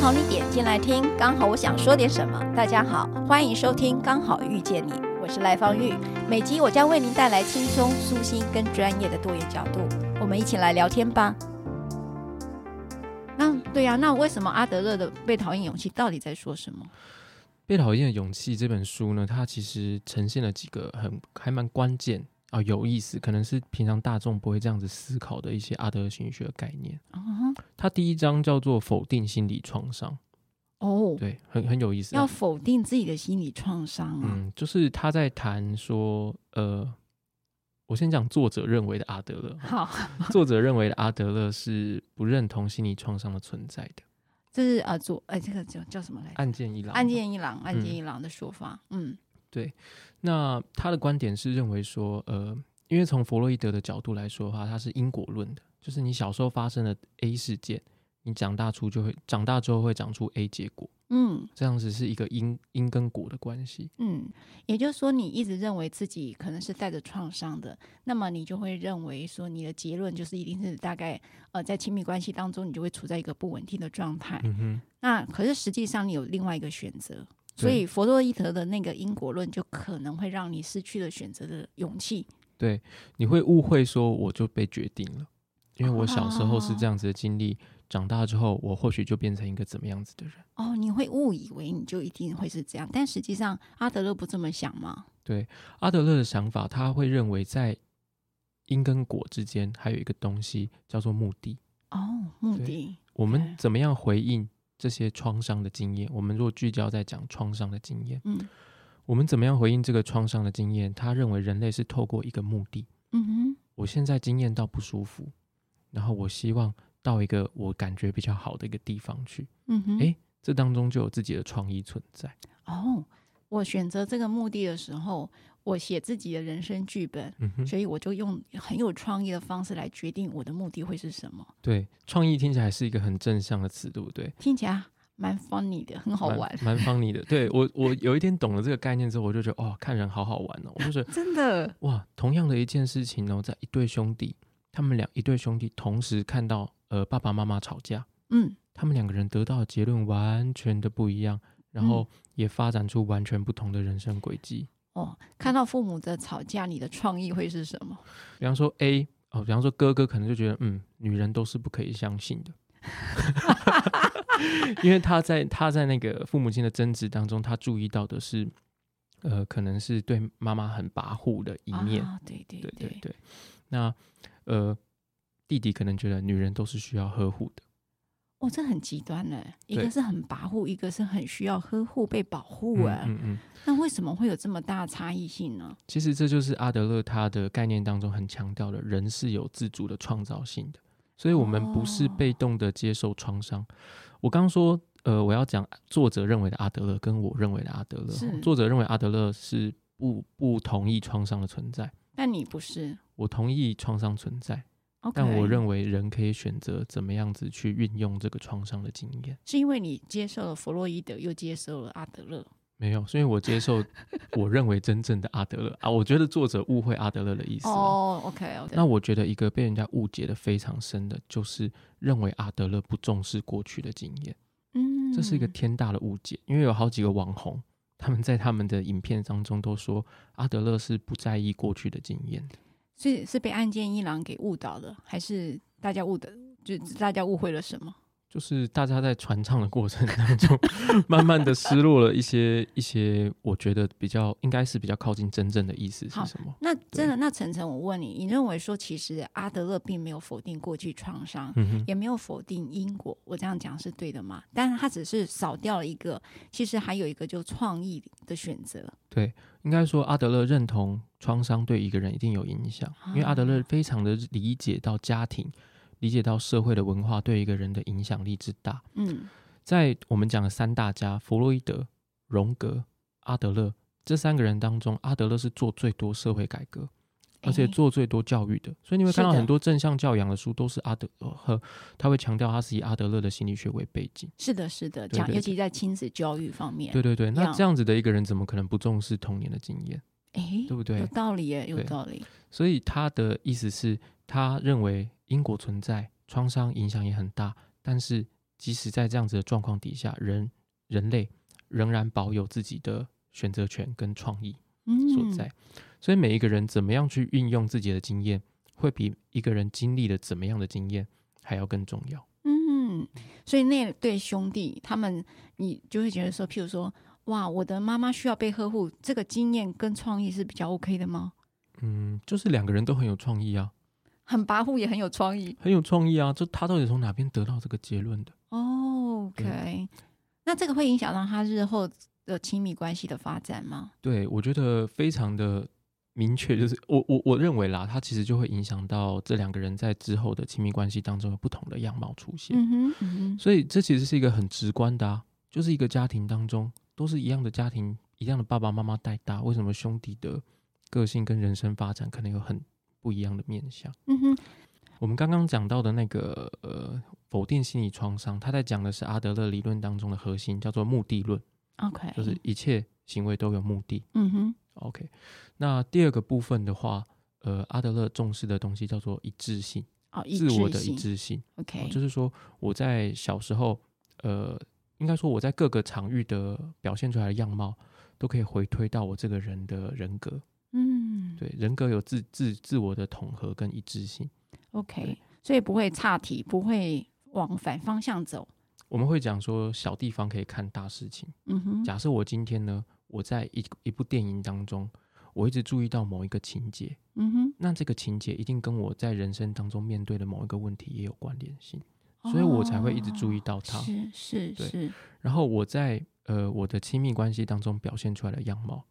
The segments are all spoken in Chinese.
好你点进来听，刚好我想说点什么。大家好，欢迎收听《刚好遇见你》，我是赖芳玉。每集我将为您带来轻松、舒心跟专业的多元角度，我们一起来聊天吧。那对呀、啊，那为什么阿德勒的《被讨厌勇气》到底在说什么？被讨厌的勇气这本书呢，它其实呈现了几个很还蛮关键啊，有意思，可能是平常大众不会这样子思考的一些阿德勒心理学的概念。Uh huh. 它第一章叫做否定心理创伤。哦，oh, 对，很很有意思。要否定自己的心理创伤啊？嗯，就是他在谈说，呃，我先讲作者认为的阿德勒。好，作者认为的阿德勒是不认同心理创伤的存在的。这是啊，做哎，这个叫叫什么来着？岸见一郎，案件一郎，案件一郎的说法。嗯，嗯对。那他的观点是认为说，呃，因为从弗洛伊德的角度来说的话，他是因果论的，就是你小时候发生的 A 事件，你长大出就会长大之后会长出 A 结果。嗯，这样子是一个因因跟果的关系。嗯，也就是说，你一直认为自己可能是带着创伤的，那么你就会认为说，你的结论就是一定是大概呃，在亲密关系当中，你就会处在一个不稳定的状态。嗯哼。那可是实际上你有另外一个选择，所以弗洛伊德的那个因果论就可能会让你失去了选择的勇气。对，你会误会说我就被决定了，因为我小时候是这样子的经历。长大之后，我或许就变成一个怎么样子的人？哦，你会误以为你就一定会是这样，但实际上阿德勒不这么想吗？对，阿德勒的想法，他会认为在因跟果之间还有一个东西叫做目的。哦，目的。我们怎么样回应这些创伤的经验？我们如果聚焦在讲创伤的经验，嗯，我们怎么样回应这个创伤的经验？他认为人类是透过一个目的。嗯哼，我现在经验到不舒服，然后我希望。到一个我感觉比较好的一个地方去，嗯哼，诶，这当中就有自己的创意存在。哦，我选择这个目的的时候，我写自己的人生剧本，嗯，所以我就用很有创意的方式来决定我的目的会是什么。对，创意听起来是一个很正向的词，对不对？听起来蛮 funny 的，很好玩，蛮 funny 的。对，我，我有一天懂了这个概念之后，我就觉得，哦，看人好好玩哦，我就觉得 真的哇，同样的一件事情呢，在一对兄弟，他们俩一对兄弟同时看到。呃，爸爸妈妈吵架，嗯，他们两个人得到的结论完全的不一样，然后也发展出完全不同的人生轨迹。哦，看到父母的吵架，你的创意会是什么？比方说 A，哦，比方说哥哥可能就觉得，嗯，女人都是不可以相信的，因为他在他在那个父母亲的争执当中，他注意到的是，呃，可能是对妈妈很跋扈的一面。啊，对对对对对，那呃。弟弟可能觉得女人都是需要呵护的，哦，这很极端呢。一个是很跋扈，一个是很需要呵护、被保护哎。嗯，嗯嗯。那为什么会有这么大差异性呢？其实这就是阿德勒他的概念当中很强调的，人是有自主的创造性的，所以我们不是被动的接受创伤。哦、我刚说，呃，我要讲作者认为的阿德勒跟我认为的阿德勒。是作者认为阿德勒是不不同意创伤的存在，但你不是。我同意创伤存在。Okay, 但我认为人可以选择怎么样子去运用这个创伤的经验，是因为你接受了弗洛伊德，又接受了阿德勒？没有，是因为我接受 我认为真正的阿德勒啊。我觉得作者误会阿德勒的意思哦。Oh, OK，OK。那我觉得一个被人家误解的非常深的，就是认为阿德勒不重视过去的经验。嗯，这是一个天大的误解，因为有好几个网红，他们在他们的影片当中都说阿德勒是不在意过去的经验的。是是被案件一郎给误导的，还是大家误的？就大家误会了什么？就是大家在传唱的过程当中，慢慢的失落了一些一些，我觉得比较应该是比较靠近真正的意思是什么？那真的，那晨晨，我问你，你认为说，其实阿德勒并没有否定过去创伤，嗯、也没有否定因果，我这样讲是对的吗？但是他只是少掉了一个，其实还有一个就创意的选择。对，应该说阿德勒认同创伤对一个人一定有影响，因为阿德勒非常的理解到家庭。理解到社会的文化对一个人的影响力之大。嗯，在我们讲的三大家弗洛伊德、荣格、阿德勒这三个人当中，阿德勒是做最多社会改革，而且做最多教育的。所以你会看到很多正向教养的书都是阿德勒和他会强调他是以阿德勒的心理学为背景。是的，是的，讲尤其在亲子教育方面。对对对，那这样子的一个人怎么可能不重视童年的经验？哎，对不对？有道理耶，有道理。所以他的意思是，他认为因果存在，创伤影响也很大。但是，即使在这样子的状况底下，人人类仍然保有自己的选择权跟创意所在。嗯、所以，每一个人怎么样去运用自己的经验，会比一个人经历了怎么样的经验还要更重要。嗯，所以那对兄弟他们，你就会觉得说，譬如说。哇，我的妈妈需要被呵护，这个经验跟创意是比较 OK 的吗？嗯，就是两个人都很有创意啊，很跋扈也很有创意，很有创意啊。就他到底从哪边得到这个结论的？哦，OK，那这个会影响到他日后的亲密关系的发展吗？对，我觉得非常的明确，就是我我我认为啦，他其实就会影响到这两个人在之后的亲密关系当中有不同的样貌出现。嗯哼，嗯哼，所以这其实是一个很直观的啊，就是一个家庭当中。都是一样的家庭，一样的爸爸妈妈带大，为什么兄弟的个性跟人生发展可能有很不一样的面向？嗯哼，我们刚刚讲到的那个呃否定心理创伤，他在讲的是阿德勒理论当中的核心，叫做目的论。OK，就是一切行为都有目的。嗯哼，OK。那第二个部分的话，呃，阿德勒重视的东西叫做一致性，哦，自我的一致性。OK，呃，就是说我在小时候，呃。应该说，我在各个场域的表现出来的样貌，都可以回推到我这个人的人格。嗯，对，人格有自自自我的统合跟一致性。OK，所以不会岔题，不会往反方向走。我们会讲说，小地方可以看大事情。嗯哼，假设我今天呢，我在一一部电影当中，我一直注意到某一个情节。嗯哼，那这个情节一定跟我在人生当中面对的某一个问题也有关联性。所以我才会一直注意到它，是是对是。然后我在呃我的亲密关系当中表现出来的样貌，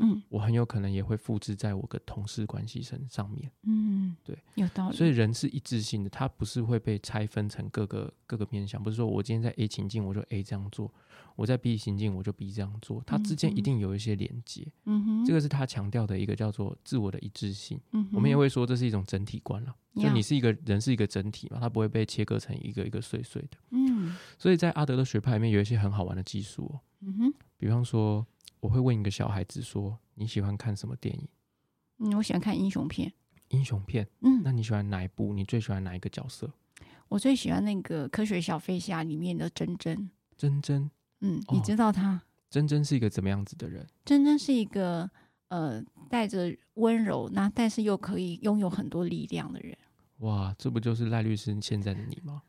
嗯，我很有可能也会复制在我的同事关系身上面，嗯，对，有道理。所以人是一致性的，他不是会被拆分成各个各个面向，不是说我今天在 A 情境我就 A 这样做，我在 B 情境我就 B 这样做，它之间一定有一些连接。嗯哼，这个是他强调的一个叫做自我的一致性。嗯，我们也会说这是一种整体观了。就你是一个人，是一个整体嘛，它不会被切割成一个一个碎碎的。嗯，所以在阿德勒学派里面有一些很好玩的技术哦。嗯哼，比方说，我会问一个小孩子说：“你喜欢看什么电影？”嗯，我喜欢看英雄片。英雄片，嗯，那你喜欢哪一部？你最喜欢哪一个角色？我最喜欢那个《科学小飞侠》里面的珍珍。珍珍，嗯，你知道他？珍珍是一个怎么样子的人？珍珍是一个。呃，带着温柔，那但是又可以拥有很多力量的人。哇，这不就是赖律师现在的你吗？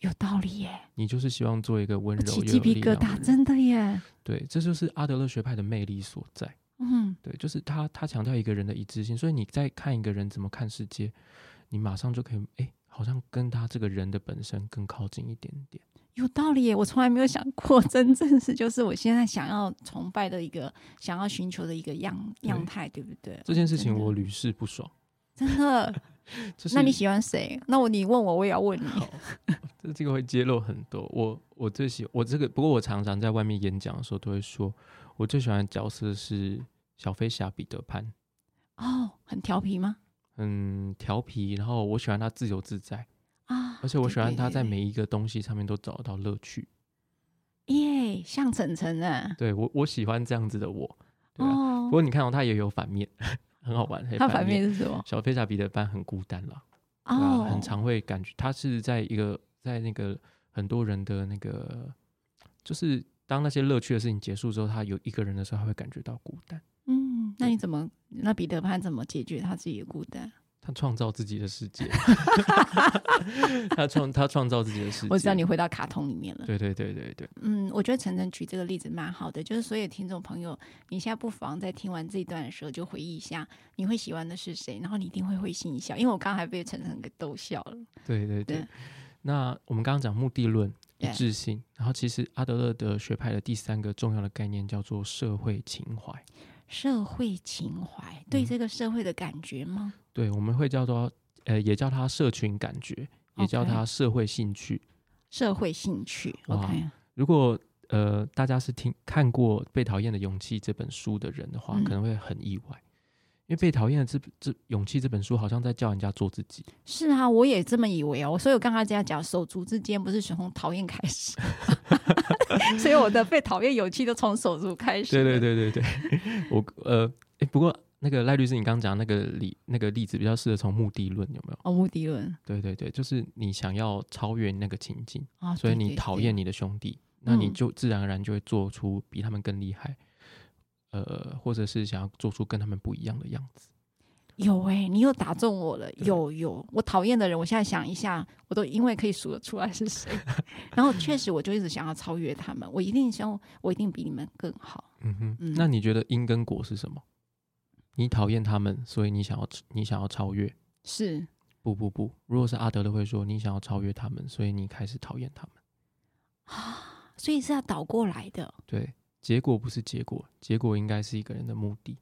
有道理耶。你就是希望做一个温柔。起鸡皮疙瘩，真的耶。对，这就是阿德勒学派的魅力所在。嗯，对，就是他他强调一个人的一致性，所以你在看一个人怎么看世界，你马上就可以，哎，好像跟他这个人的本身更靠近一点点。有道理耶，我从来没有想过，真正是就是我现在想要崇拜的一个，想要寻求的一个样样态，对不对？这件事情我屡试不爽，真的。就是、那你喜欢谁？那我你问我，我也要问你。这这个会揭露很多。我我最喜我这个，不过我常常在外面演讲的时候都会说，我最喜欢的角色是小飞侠彼得潘。哦，很调皮吗？嗯，调皮。然后我喜欢他自由自在。啊！而且我喜欢他在每一个东西上面都找到乐趣。耶，像晨晨啊！对我，我喜欢这样子的我。对啊。哦。不过你看到他也有反面，很好玩。它反面是什么？小飞侠彼得潘很孤单了。哦。啊，很常会感觉他是在一个在那个很多人的那个，就是当那些乐趣的事情结束之后，他有一个人的时候，他会感觉到孤单。嗯，那你怎么？那彼得潘怎么解决他自己的孤单？他创造自己的世界，他创他创造自己的世界。我知道你回到卡通里面了。对对对对对。嗯，我觉得晨晨举这个例子蛮好的，就是所有听众朋友，你现在不妨在听完这一段的时候，就回忆一下你会喜欢的是谁，然后你一定会会心一笑，因为我刚刚还被晨晨给逗笑了。对对对。对那我们刚刚讲目的论一致性，然后其实阿德勒的学派的第三个重要的概念叫做社会情怀。社会情怀，对这个社会的感觉吗？对，我们会叫做呃，也叫它社群感觉，也叫它社会兴趣。社会兴趣，OK。如果呃大家是听看过《被讨厌的勇气》这本书的人的话，嗯、可能会很意外。因为被讨厌的这这勇气这本书好像在叫人家做自己。是啊，我也这么以为哦。所以我刚刚这样讲，手足之间不是从讨厌开始，所以我的被讨厌勇气都从手足开始。对对对对对，我呃哎，不过那个赖律师，你刚刚讲那个例那个例子比较适合从目的论，有没有？哦，目的论。对对对，就是你想要超越那个情境，哦、所以你讨厌你的兄弟，那你就自然而然就会做出比他们更厉害。呃，或者是想要做出跟他们不一样的样子，有哎、欸，你又打中我了，有有，我讨厌的人，我现在想一下，我都因为可以数得出来是谁，然后确实我就一直想要超越他们，我一定想，我一定比你们更好。嗯哼，嗯，那你觉得因跟果是什么？你讨厌他们，所以你想要你想要超越？是？不不不，如果是阿德勒会说，你想要超越他们，所以你开始讨厌他们啊，所以是要倒过来的，对。结果不是结果，结果应该是一个人的目的。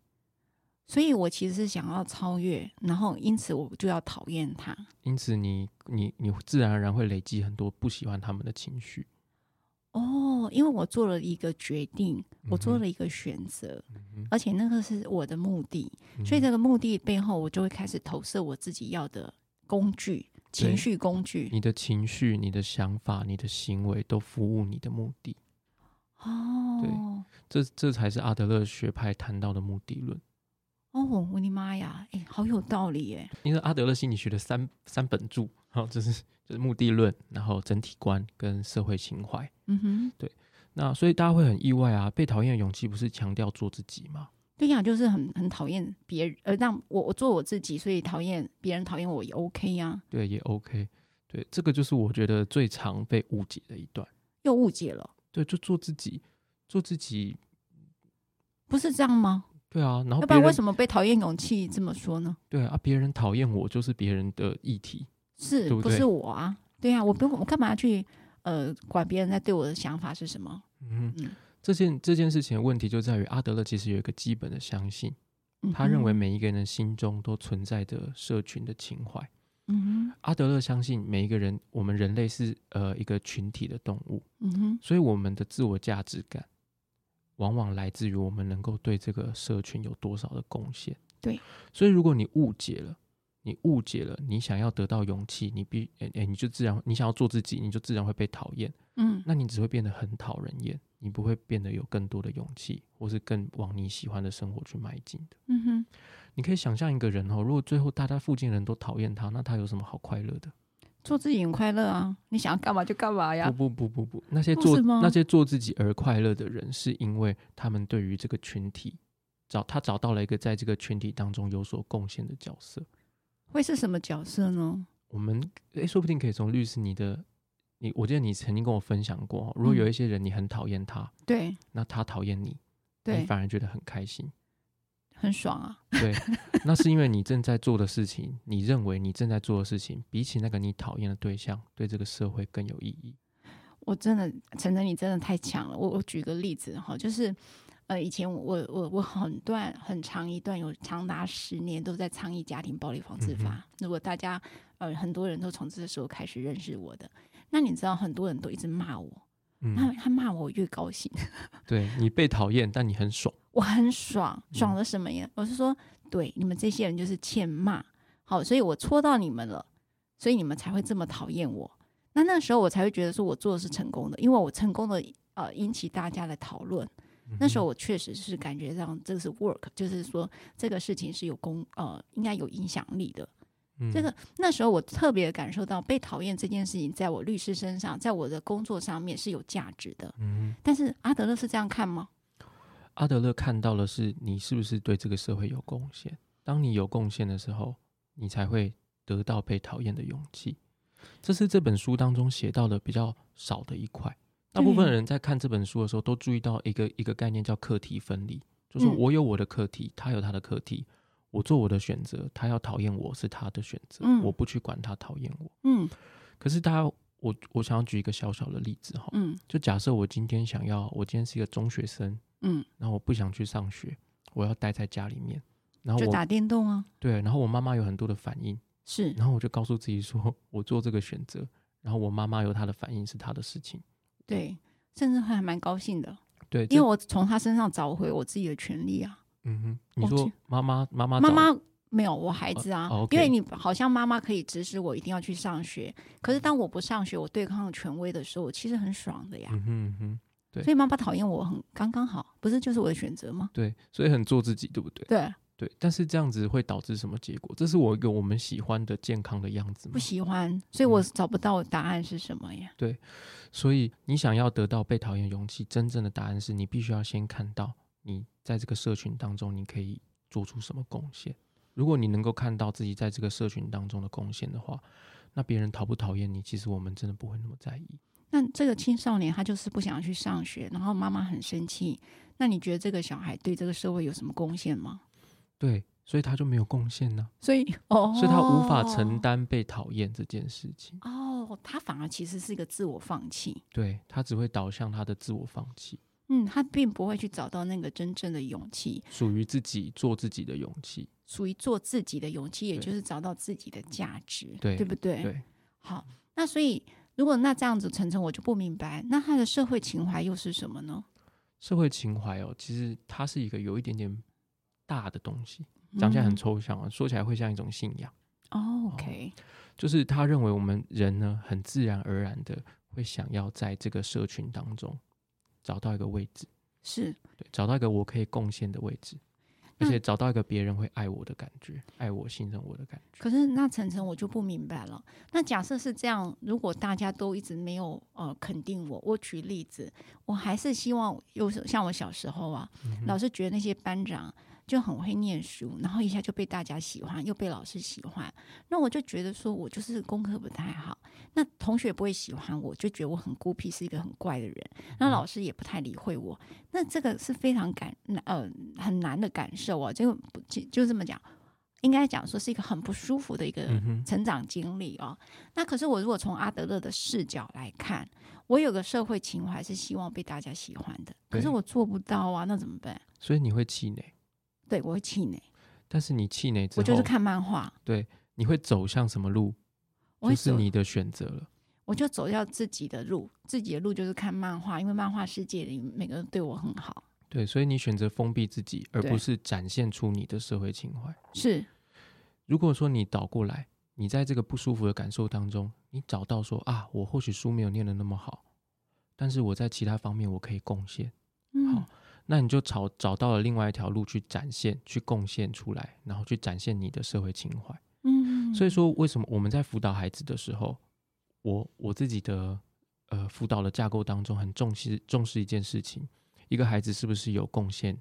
所以我其实是想要超越，然后因此我就要讨厌他。因此你，你你你自然而然会累积很多不喜欢他们的情绪。哦，因为我做了一个决定，我做了一个选择，嗯，而且那个是我的目的，嗯，所以这个目的背后，我就会开始投射我自己要的工具，情绪工具。你的情绪、你的想法、你的行为都服务你的目的。哦，对，这这才是阿德勒学派谈到的目的论。哦，我的妈呀，哎，好有道理耶！因为阿德勒心理学的三三本著，好，这是就是目的论，然后整体观跟社会情怀。嗯哼，对。那所以大家会很意外啊，被讨厌的勇气不是强调做自己吗？对呀，就是很很讨厌别人，呃，让我我做我自己，所以讨厌别人讨厌我也 OK 呀。对，也 OK。对，这个就是我觉得最常被误解的一段。又误解了。对，就做自己，做自己，不是这样吗？对啊，然后要不然为什么被讨厌勇气这么说呢？对啊，别人讨厌我就是别人的议题，是对不是我啊？对啊，我不用，我干嘛要去呃管别人在对我的想法是什么？嗯，嗯，这件这件事情的问题就在于阿德勒其实有一个基本的相信，他认为每一个人的心中都存在着社群的情怀。嗯哼，阿德勒相信每一个人，我们人类是呃一个群体的动物，嗯哼，所以我们的自我价值感往往来自于我们能够对这个社群有多少的贡献。对，所以如果你误解了，你误解了，你想要得到勇气，你必哎哎，你就自然你想要做自己，你就自然会被讨厌。嗯，那你只会变得很讨人厌，你不会变得有更多的勇气，或是更往你喜欢的生活去迈进的。嗯哼。你可以想象一个人哦，如果最后大家附近人都讨厌他，那他有什么好快乐的？做自己很快乐啊！你想要干嘛就干嘛呀！不不不不不，那些做那些做自己而快乐的人，是因为他们对于这个群体找他找到了一个在这个群体当中有所贡献的角色。会是什么角色呢？我们诶，说不定可以从律师你的你，我记得你曾经跟我分享过，如果有一些人你很讨厌他，对、嗯，那他讨厌你，对，你反而觉得很开心。很爽啊！对，那是因为你正在做的事情，你认为你正在做的事情，比起那个你讨厌的对象，对这个社会更有意义。我真的，晨晨你真的太强了。我我举个例子哈，就是呃，以前我我我很段很长一段有长达十年都在倡议家庭暴力防治法。嗯、如果大家呃很多人都从这个时候开始认识我的，那你知道很多人都一直骂我。他他骂我，我越高兴。对，你被讨厌，但你很爽。我很爽，爽的什么呀？嗯、我是说，对你们这些人就是欠骂，好，所以我戳到你们了，所以你们才会这么讨厌我。那那时候我才会觉得说我做的是成功的，因为我成功的呃引起大家的讨论。那时候我确实是感觉上这个是 work，就是说这个事情是有功呃应该有影响力的。嗯、这个那时候我特别感受到被讨厌这件事情，在我律师身上，在我的工作上面是有价值的。嗯，但是阿德勒是这样看吗？阿德勒看到的是你是不是对这个社会有贡献？当你有贡献的时候，你才会得到被讨厌的勇气。这是这本书当中写到的比较少的一块。大部分人在看这本书的时候，都注意到一个一个概念叫课题分离，就是我有我的课题，他有他的课题。我做我的选择，他要讨厌我是他的选择，嗯、我不去管他讨厌我。嗯，可是他，我我想要举一个小小的例子哈，嗯，就假设我今天想要，我今天是一个中学生，嗯，然后我不想去上学，我要待在家里面，然后我就打电动啊，对，然后我妈妈有很多的反应，是，然后我就告诉自己说，我做这个选择，然后我妈妈有她的反应是她的事情，对，甚至还蛮高兴的，对，因为我从她身上找回我自己的权利啊。嗯哼，你说妈妈妈妈妈妈没有我孩子啊，因为你好像妈妈可以指使我一定要去上学，可是当我不上学，我对抗权威的时候，我其实很爽的呀。嗯哼。对所以妈妈讨厌我很刚刚好，不是就是我的选择吗？对，所以很做自己，对不对？对对，但是这样子会导致什么结果？这是我一个我们喜欢的健康的样子吗？不喜欢，所以我找不到答案是什么呀？嗯、对，所以你想要得到被讨厌勇气，真正的答案是你必须要先看到你在这个社群当中你可以做出什么贡献。如果你能够看到自己在这个社群当中的贡献的话，那别人讨不讨厌你，其实我们真的不会那么在意。那这个青少年他就是不想去上学，然后妈妈很生气。那你觉得这个小孩对这个社会有什么贡献吗？对，所以他就没有贡献呢。所以哦，所以他无法承担被讨厌这件事情。哦，他反而其实是一个自我放弃。对，他只会导向他的自我放弃。嗯，他并不会去找到那个真正的勇气，属于自己做自己的勇气，属于做自己的勇气，也就是找到自己的价值，对，对不对？对。好，那所以。如果那这样子，晨晨我就不明白，那他的社会情怀又是什么呢？社会情怀哦，其实它是一个有一点点大的东西，讲起来很抽象啊，嗯、说起来会像一种信仰。哦，OK，就是他认为我们人呢，很自然而然的会想要在这个社群当中找到一个位置，是对，找到一个我可以贡献的位置。而且找到一个别人会爱我的感觉，嗯、爱我、信任我的感觉。可是那晨晨我就不明白了。那假设是这样，如果大家都一直没有呃肯定我，我举例子，我还是希望，有时候像我小时候啊，嗯、老是觉得那些班长。就很会念书，然后一下就被大家喜欢，又被老师喜欢。那我就觉得说，我就是功课不太好，那同学不会喜欢我，就觉得我很孤僻，是一个很怪的人。那老师也不太理会我。那这个是非常感呃很难的感受啊。就就就这么讲，应该讲说是一个很不舒服的一个成长经历啊。那可是我如果从阿德勒的视角来看，我有个社会情怀是希望被大家喜欢的，可是我做不到啊，那怎么办？所以你会气馁。对，我会气馁，但是你气馁之后，我就是看漫画。对，你会走向什么路？就是你的选择了。我就走掉自己的路，自己的路就是看漫画，因为漫画世界里每个人对我很好。对，所以你选择封闭自己，而不是展现出你的社会情怀。是，如果说你倒过来，你在这个不舒服的感受当中，你找到说啊，我或许书没有念的那么好，但是我在其他方面我可以贡献。那你就找找到了另外一条路去展现、去贡献出来，然后去展现你的社会情怀。嗯，所以说为什么我们在辅导孩子的时候，我我自己的呃辅导的架构当中很重视重视一件事情，一个孩子是不是有贡献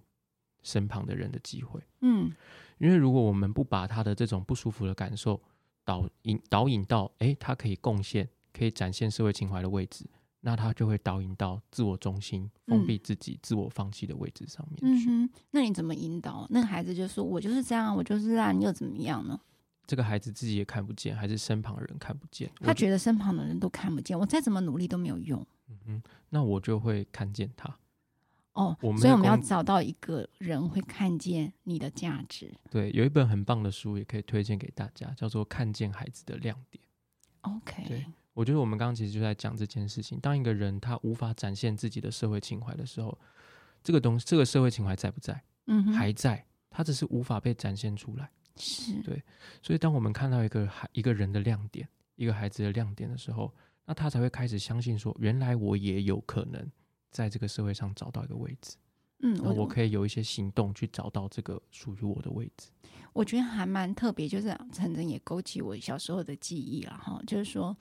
身旁的人的机会？嗯，因为如果我们不把他的这种不舒服的感受导引导引到，哎，他可以贡献、可以展现社会情怀的位置。那他就会导引到自我中心、封闭自己、嗯、自我放弃的位置上面去。嗯哼，那你怎么引导？那个孩子就说：“我就是这样，我就是这样，你又怎么样呢？”这个孩子自己也看不见，还是身旁的人看不见？他觉得身旁的人都看不见，我再怎么努力都没有用。嗯哼，那我就会看见他。哦，所以我们要找到一个人会看见你的价值。对，有一本很棒的书也可以推荐给大家，叫做《看见孩子的亮点》。OK。对。我觉得我们刚刚其实就在讲这件事情。当一个人他无法展现自己的社会情怀的时候，这个东西，这个社会情怀在不在？嗯，还在，他只是无法被展现出来。是对。所以当我们看到一个孩一个人的亮点，一个孩子的亮点的时候，那他才会开始相信说，原来我也有可能在这个社会上找到一个位置。嗯，我我可以有一些行动去找到这个属于我的位置。我觉得还蛮特别，就是陈晨也勾起我小时候的记忆了哈，就是说。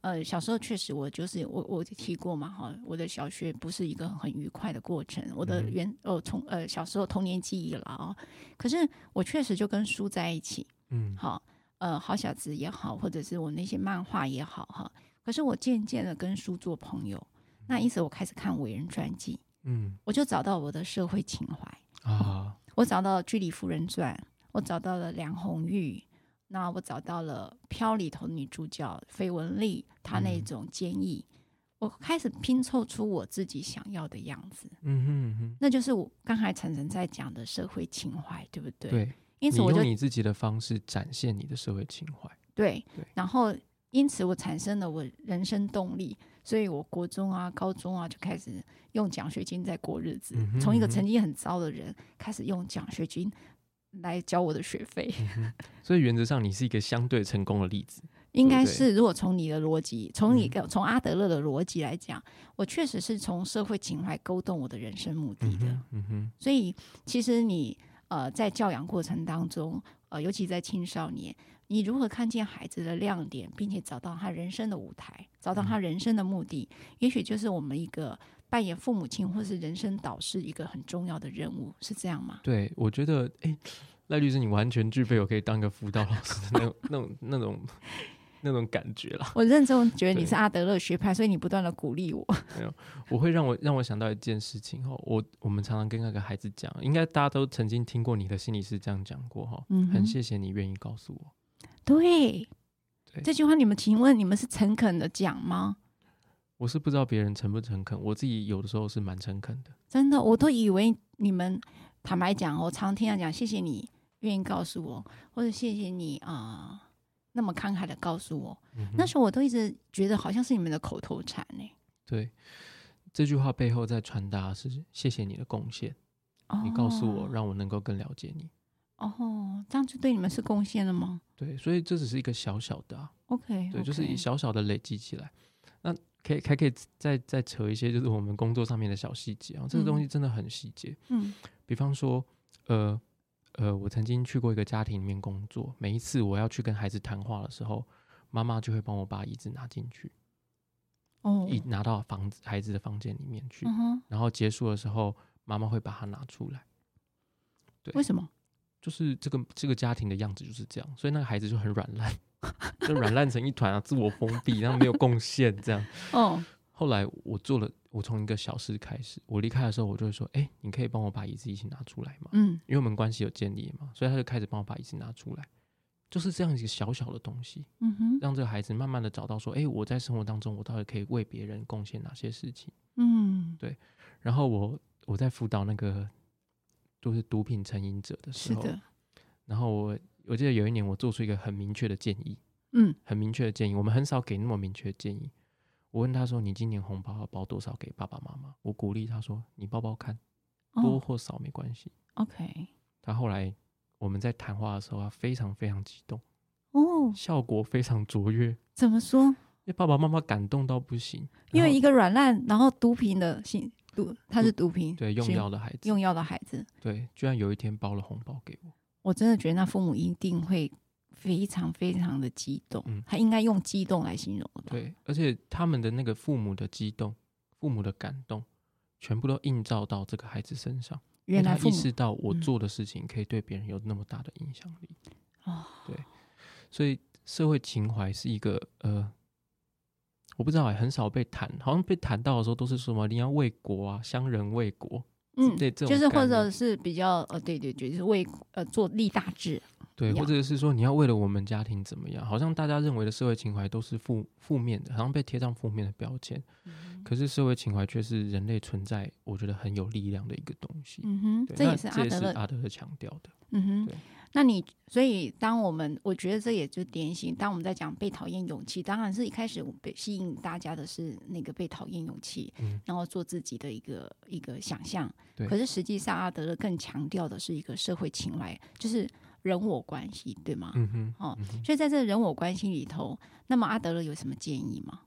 呃，小时候确实我就是我，我提过嘛哈，我的小学不是一个很愉快的过程。我的原哦从呃小时候童年记忆了啊，可是我确实就跟书在一起，嗯，好，呃，好小子也好，或者是我那些漫画也好哈。可是我渐渐的跟书做朋友，那因此我开始看伟人传记，嗯，我就找到我的社会情怀啊，我找到《居里夫人传》，我找到了梁红玉。那我找到了《飘》里头的女主角费雯丽，她那种坚毅，嗯、我开始拼凑出我自己想要的样子。嗯哼，嗯哼，那就是我刚才晨晨在讲的社会情怀，对不对？对，因此我就用你自己的方式展现你的社会情怀。对，对，然后因此我产生了我人生动力，所以我国中啊、高中啊就开始用奖学金在过日子，嗯、从一个成绩很糟的人开始用奖学金来交我的学费。嗯、所以原则上你是一个相对成功的例子，应该是。如果从你的逻辑，从你从阿德勒的逻辑来讲，我确实是从社会情怀勾动我的人生目的的。嗯嗯哼，所以其实你呃在教养过程当中，呃尤其在青少年。你如何看见孩子的亮点，并且找到他人生的舞台，找到他人生的目的，嗯、也许就是我们一个扮演父母亲或是人生导师一个很重要的任务，是这样吗？对，我觉得，哎，赖律师，你完全具备我可以当个辅导老师的那种、那种、那种、那种感觉了。我认真觉得你是阿德勒学派，所以你不断的鼓励我。没有，我会让我让我想到一件事情哈，我我们常常跟那个孩子讲，应该大家都曾经听过你的心理师这样讲过哈，嗯，很谢谢你愿意告诉我。对，对，这句话你们请问你们是诚恳的讲吗？我是不知道别人诚不诚恳，我自己有的时候是蛮诚恳的。真的，我都以为你们坦白讲，我常听他讲，谢谢你愿意告诉我，或者谢谢你啊、呃，那么慷慨的告诉我、嗯。那时候我都一直觉得好像是你们的口头禅呢。对，这句话背后在传达是谢谢你的贡献、哦，你告诉我，让我能够更了解你。哦，这样就对你们是贡献了吗？对，所以这只是一个小小的、啊、，OK，对，就是以小小的累积起来，那可以还可以再再扯一些，就是我们工作上面的小细节啊，这个东西真的很细节，嗯，比方说，呃呃，我曾经去过一个家庭里面工作，每一次我要去跟孩子谈话的时候，妈妈就会帮我把椅子拿进去，哦，一拿到房子孩子的房间里面去、嗯，然后结束的时候，妈妈会把它拿出来，对，为什么？就是这个这个家庭的样子就是这样，所以那个孩子就很软烂，就软烂成一团啊，自我封闭，然后没有贡献这样。哦。后来我做了，我从一个小事开始，我离开的时候，我就会说：“哎、欸，你可以帮我把椅子一起拿出来吗？”嗯，因为我们关系有建立嘛，所以他就开始帮我把椅子拿出来，就是这样一个小小的东西，嗯哼，让这个孩子慢慢的找到说：“哎、欸，我在生活当中，我到底可以为别人贡献哪些事情？”嗯，对。然后我我在辅导那个。就是毒品成瘾者的时候，然后我我记得有一年我做出一个很明确的建议，嗯，很明确的建议，我们很少给那么明确的建议。我问他说：“你今年红包要包多少给爸爸妈妈？”我鼓励他说：“你包包看，多或少没关系。哦” OK。他后来我们在谈话的时候，他非常非常激动，哦，效果非常卓越。怎么说？因为爸爸妈妈感动到不行，因为一个软烂，然后毒品的性。毒，他是毒品，对，用药的孩子，用药的孩子，对，居然有一天包了红包给我，我真的觉得那父母一定会非常非常的激动，嗯，他应该用激动来形容？对，而且他们的那个父母的激动，父母的感动，全部都映照到这个孩子身上，原来他意识到我做的事情可以对别人有那么大的影响力，哦、嗯，对，所以社会情怀是一个呃。我不知道很少被谈，好像被谈到的时候都是说什么你要为国啊，乡人为国，嗯，对，就是或者是比较呃，对对对，就是为呃做立大志，对，或者是说你要为了我们家庭怎么样，好像大家认为的社会情怀都是负负面的，好像被贴上负面的标签、嗯，可是社会情怀却是人类存在，我觉得很有力量的一个东西，嗯哼，这也是阿德勒阿德勒强调的，嗯哼，对。那你所以，当我们我觉得这也就典型。当我们在讲被讨厌勇气，当然是一开始被吸引大家的是那个被讨厌勇气，嗯，然后做自己的一个一个想象。对。可是实际上，阿德勒更强调的是一个社会情怀，就是人我关系，对吗？嗯哼。哦，所以在这个人我关系里头，那么阿德勒有什么建议吗？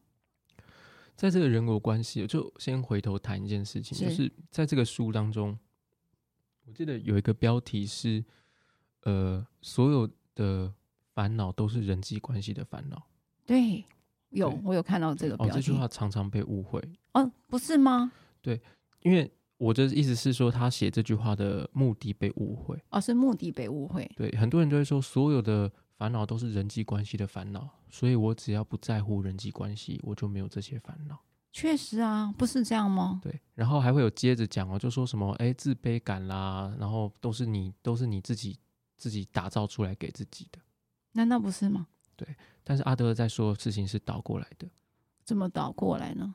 在这个人我关系，就先回头谈一件事情，就是在这个书当中，我记得有一个标题是。呃，所有的烦恼都是人际关系的烦恼。对，有我有看到这个标题。哦，这句话常常被误会。哦，不是吗？对，因为我的意思是说，他写这句话的目的被误会。哦，是目的被误会。对，很多人都会说，所有的烦恼都是人际关系的烦恼，所以我只要不在乎人际关系，我就没有这些烦恼。确实啊，不是这样吗？对，然后还会有接着讲哦，就说什么哎，自卑感啦，然后都是你，都是你自己。自己打造出来给自己的，难道不是吗？对，但是阿德勒在说的事情是倒过来的。怎么倒过来呢？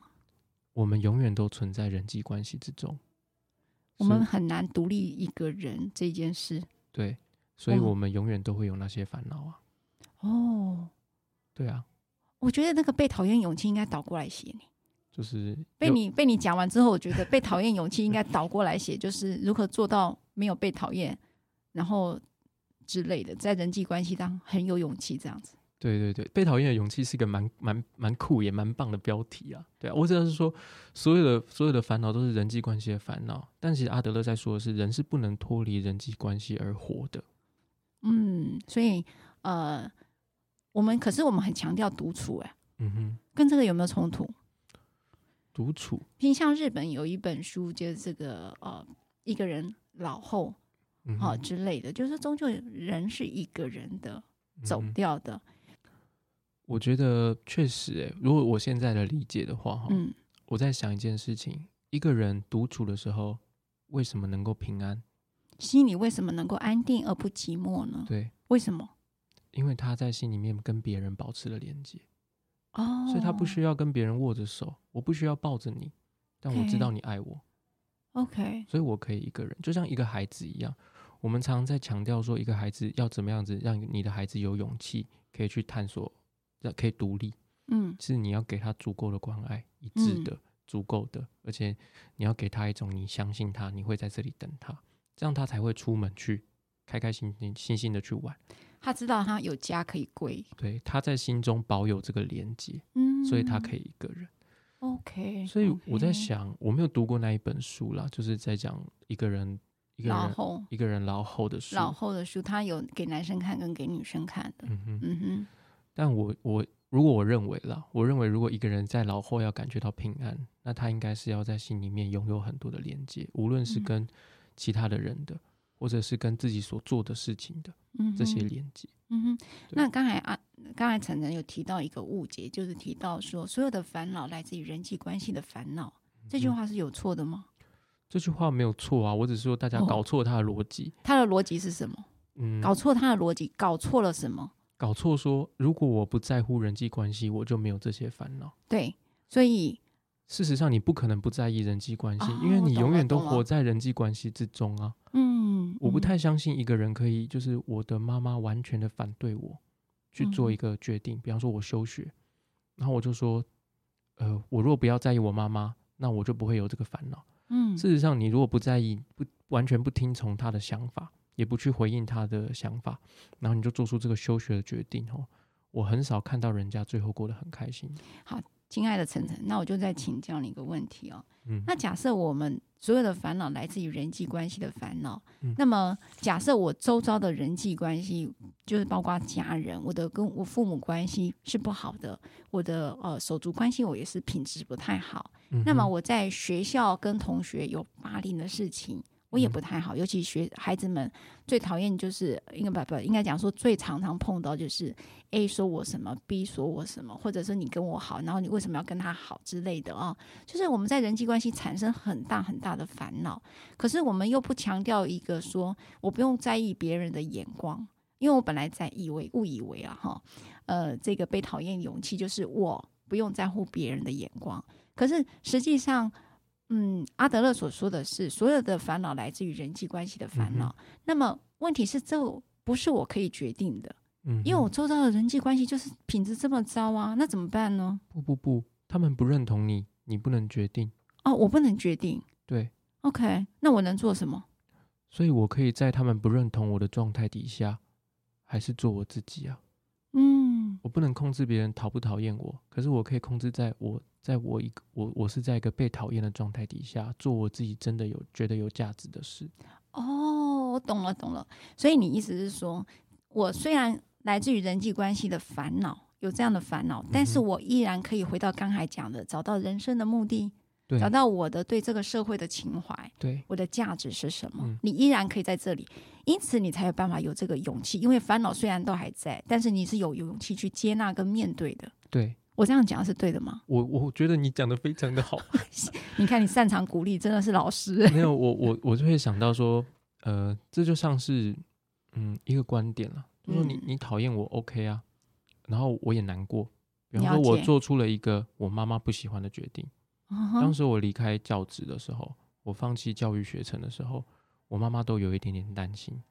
我们永远都存在人际关系之中，我们很难独立一个人这件事。对，所以我们永远都会有那些烦恼啊。哦，对啊，我觉得那个被讨厌勇气应该倒过来写你。就是被你被你讲完之后，我觉得被讨厌勇气应该倒过来写，就是如何做到没有被讨厌，然后之类的，在人际关系当很有勇气这样子。对对对，被讨厌的勇气是一个蛮蛮蛮酷也蛮棒的标题啊。对啊，我只要是说，所有的所有的烦恼都是人际关系的烦恼，但其实阿德勒在说的是，人是不能脱离人际关系而活的。嗯，所以呃，我们可是我们很强调独处，哎，嗯哼，跟这个有没有冲突？独处，并像日本有一本书，就是这个呃，一个人老后，好、呃、之类的，就是终究人是一个人的走掉的。我觉得确实，哎，如果我现在的理解的话，哈，嗯，我在想一件事情：一个人独处的时候，为什么能够平安？心里为什么能够安定而不寂寞呢？对，为什么？因为他在心里面跟别人保持了连接。哦，所以他不需要跟别人握着手，我不需要抱着你，但我知道你爱我。OK，所以我可以一个人，就像一个孩子一样。我们常常在强调说，一个孩子要怎么样子让你的孩子有勇气，可以去探索，可以独立。嗯，是你要给他足够的关爱，一致的、嗯、足够的，而且你要给他一种你相信他，你会在这里等他，这样他才会出门去，开开心心、心心的去玩。他知道他有家可以归，对，他在心中保有这个连接，嗯，所以他可以一个人。OK，所以我在想，我没有读过那一本书啦，就是在讲一个人一个人老后一个人老后的书，老后的书，他有给男生看跟给女生看的，嗯哼，嗯哼。但我我如果我认为啦，我认为如果一个人在老后要感觉到平安，那他应该是要在心里面拥有很多的连接，无论是跟其他的人的。嗯或者是跟自己所做的事情的这些连接。嗯哼，那刚才啊，刚才陈晨有提到一个误解，就是提到说所有的烦恼来自于人际关系的烦恼，这句话是有错的吗？这句话没有错啊，我只是说大家搞错他的逻辑。他的逻辑是什么？嗯，搞错他的逻辑，搞错了什么？搞错说，如果我不在乎人际关系，我就没有这些烦恼。对，所以事实上你不可能不在意人际关系，因为你永远都活在人际关系之中啊。嗯。我不太相信一个人可以，就是我的妈妈完全的反对我去做一个决定。比方说，我休学，然后我就说，呃，我如果不要在意我妈妈，那我就不会有这个烦恼。嗯，事实上，你如果不在意，不完全不听从他的想法，也不去回应他的想法，然后你就做出这个休学的决定哦，我很少看到人家最后过得很开心。好。亲爱的晨晨，那我就再请教你一个问题哦。嗯，那假设我们所有的烦恼来自于人际关系的烦恼，嗯，那么假设我周遭的人际关系，就是包括家人，我的跟我父母关系是不好的，我的呃手足关系我也是品质不太好，嗯。那么我在学校跟同学有霸凌的事情。我也不太好，尤其学孩子们最讨厌就是应该不不应该讲说最常常碰到就是 A 说我什么，B 说我什么，或者是你跟我好，然后你为什么要跟他好之类的啊，就是我们在人际关系产生很大很大的烦恼，可是我们又不强调一个说我不用在意别人的眼光，因为我本来在以为误以为啊哈，呃这个被讨厌勇气就是我不用在乎别人的眼光，可是实际上。嗯，阿德勒所说的是，所有的烦恼来自于人际关系的烦恼。嗯、那么问题是，这不是我可以决定的。嗯，因为我周遭的人际关系就是品质这么糟啊，那怎么办呢？不不不，他们不认同你，你不能决定。哦，我不能决定。对，OK，那我能做什么？所以我可以在他们不认同我的状态底下，还是做我自己啊。嗯，我不能控制别人讨不讨厌我，可是我可以控制在我。在我一个我我是在一个被讨厌的状态底下做我自己真的有觉得有价值的事。哦，我懂了懂了。所以你意思是说，我虽然来自于人际关系的烦恼，有这样的烦恼，但是我依然可以回到刚才讲的，找到人生的目的，对，找到我的对这个社会的情怀，对，我的价值是什么？嗯，你依然可以在这里，因此你才有办法有这个勇气，因为烦恼虽然都还在，但是你是有勇气去接纳跟面对的。对。我这样讲是对的吗？我我觉得你讲的非常的好。你看，你擅长鼓励，真的是老师。没有，我我我就会想到说，呃，这就像是嗯一个观点了，就说你你讨厌我，OK 啊，然后我也难过。比方说，我做出了一个我妈妈不喜欢的决定。当时我离开教职的时候，我放弃教育学程的时候，我妈妈都有一点点担心。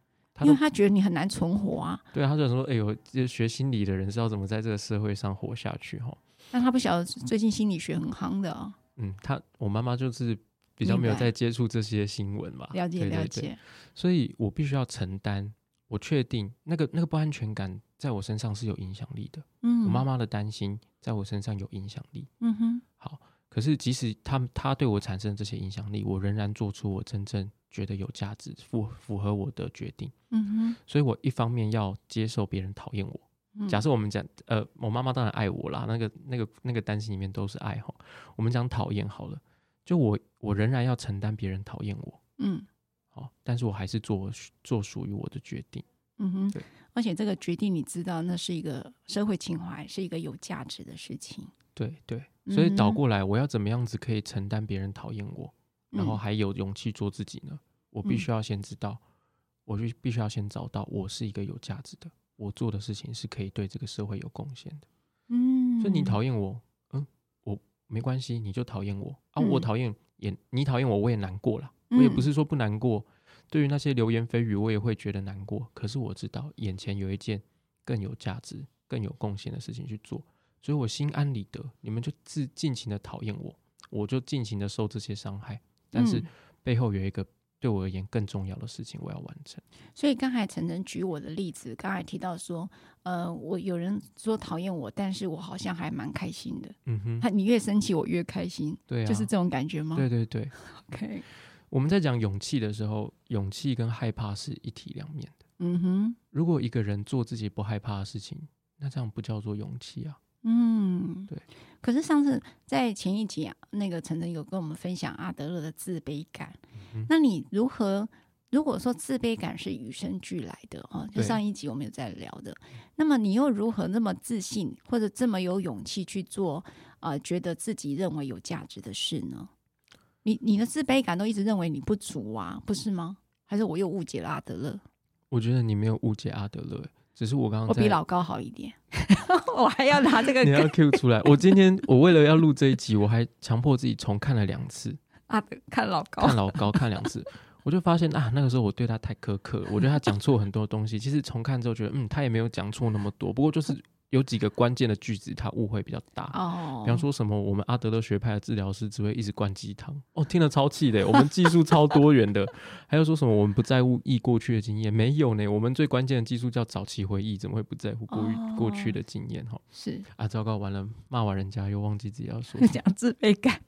因为她觉得你很难存活啊。对啊，他就说：“哎呦，这学心理的人知道怎么在这个社会上活下去哈。”但她不晓得最近心理学很夯的哦。嗯，她我妈妈就是比较没有在接触这些新闻吧。了解。了解，所以我必须要承担。我确定那个那个不安全感在我身上是有影响力的。嗯，我妈妈的担心在我身上有影响力。嗯哼。好，可是即使他他对我产生这些影响力，我仍然做出我真正觉得有价值、符符合我的决定。嗯哼。所以我一方面要接受别人讨厌我。嗯。假设我们讲，呃，我妈妈当然爱我啦，那个那个那个担心里面都是爱哈。我们讲讨厌好了，就我我仍然要承担别人讨厌我。嗯。好，但是我还是做做属于我的决定。嗯哼，对，而且这个决定，你知道，那是一个社会情怀，是一个有价值的事情。对对，所以倒过来，我要怎么样子可以承担别人讨厌我，嗯、然后还有勇气做自己呢？我必须要先知道，嗯、我就必须要先找到，我是一个有价值的，我做的事情是可以对这个社会有贡献的。嗯，所以你讨厌我，嗯，我没关系，你就讨厌我啊，我讨厌也，你讨厌我，我也难过了。我也不是说不难过，对于那些流言蜚语，我也会觉得难过。可是我知道眼前有一件更有价值、更有贡献的事情去做，所以我心安理得。你们就自尽情的讨厌我，我就尽情的受这些伤害。但是背后有一个对我而言更重要的事情，我要完成。所以刚才晨晨举我的例子，刚才提到说，呃，我有人说讨厌我，但是我好像还蛮开心的。嗯哼，他你越生气，我越开心。对啊，就是这种感觉吗？对对对。OK。我们在讲勇气的时候，勇气跟害怕是一体两面的。嗯哼，如果一个人做自己不害怕的事情，那这样不叫做勇气啊。嗯，对。可是上次在前一集啊，那个晨晨有跟我们分享阿德勒的自卑感。嗯，那你如何？如果说自卑感是与生俱来的啊，就上一集我们有在聊的，那么你又如何那么自信，或者这么有勇气去做啊，呃，觉得自己认为有价值的事呢？你你的自卑感都一直认为你不足啊，不是吗？还是我又误解了阿德勒？我觉得你没有误解阿德勒，只是我刚刚我比老高好一点，我还要拿这个你要 Q 出来。我今天我为了要录这一集，我还强迫自己重看了两次。啊看老高，看老高看两次，我就发现啊，那个时候我对他太苛刻了，我觉得他讲错很多东西。其实重看之后觉得，嗯，他也没有讲错那么多，不过就是。有几个关键的句子，他误会比较大。哦，比方说什么，我们阿德勒学派的治疗师只会一直灌鸡汤。哦，听了超气的。我们技术超多元的，还有说什么我们不在乎忆过去的经验，没有呢。我们最关键的技术叫早期回忆，怎么会不在乎过于过去的经验？哈，是啊，糟糕，完了，骂完人家又忘记自己要说。讲自卑感，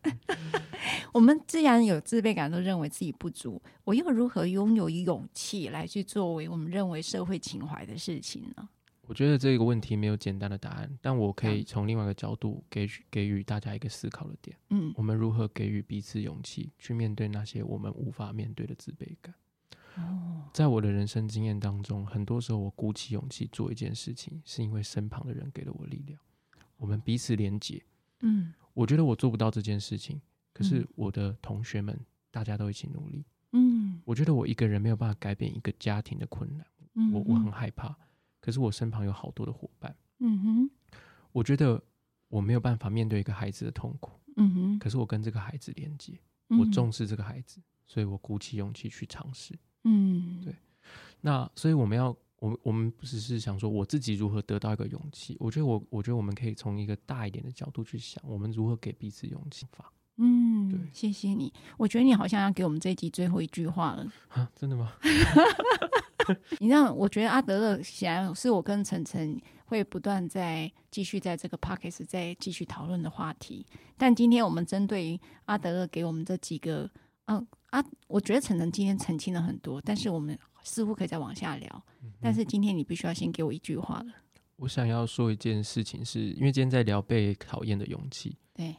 我们既然有自卑感，都认为自己不足，我又如何拥有勇气来去作为我们认为社会情怀的事情呢？我觉得这个问题没有简单的答案，但我可以从另外一个角度给予给予大家一个思考的点。嗯，我们如何给予彼此勇气，去面对那些我们无法面对的自卑感？哦，在我的人生经验当中，很多时候我鼓起勇气做一件事情，是因为身旁的人给了我力量。我们彼此连结。嗯，我觉得我做不到这件事情，可是我的同学们大家都一起努力。嗯，我觉得我一个人没有办法改变一个家庭的困难。嗯，我我很害怕。可是我身旁有好多的伙伴，嗯哼，我觉得我没有办法面对一个孩子的痛苦，嗯哼，可是我跟这个孩子连接，我重视这个孩子，所以我鼓起勇气去尝试，嗯，对。那所以我们要，我我们不只是想说我自己如何得到一个勇气，我觉得我我觉得我们可以从一个大一点的角度去想，我们如何给彼此勇气法。嗯，对，谢谢你。我觉得你好像要给我们这一集最后一句话了啊？真的吗？你让我觉得阿德勒显然是我跟晨晨会不断在继续在这个 podcast 再继续讨论的话题。但今天我们针对阿德勒给我们这几个，嗯啊，我觉得晨晨今天澄清了很多，但是我们似乎可以再往下聊。但是今天你必须要先给我一句话了。我想要说一件事情是，是因为今天在聊被讨厌的勇气。对。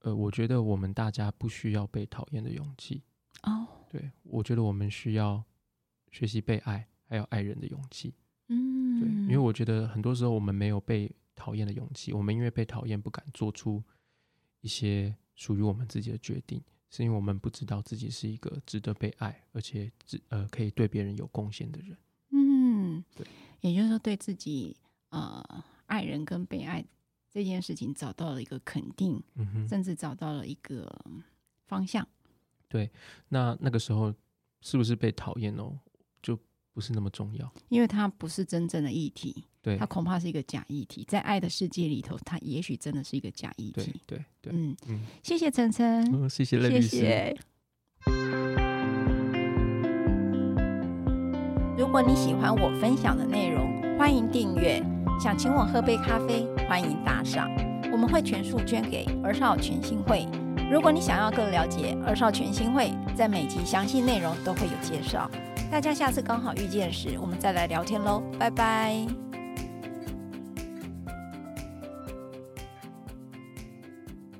呃，我觉得我们大家不需要被讨厌的勇气。哦。Oh. 对，我觉得我们需要。学习被爱，还有爱人的勇气。嗯，对，因为我觉得很多时候我们没有被讨厌的勇气，我们因为被讨厌不敢做出一些属于我们自己的决定，是因为我们不知道自己是一个值得被爱，而且只呃可以对别人有贡献的人。嗯，对，也就是说对自己呃爱人跟被爱这件事情找到了一个肯定，嗯哼，甚至找到了一个方向。对，那那个时候是不是被讨厌哦？不是那么重要，因为它不是真正的议题，对，它恐怕是一个假议题，在爱的世界里头，它也许真的是一个假议题。对对对，嗯嗯，谢谢晨晨，嗯，谢谢。谢谢。如果你喜欢我分享的内容，欢迎订阅。想请我喝杯咖啡，欢迎打赏，我们会全数捐给儿少全新会。如果你想要更了解儿少全新会，在每集详细内容都会有介绍。大家下次刚好遇见时，我们再来聊天喽，拜拜。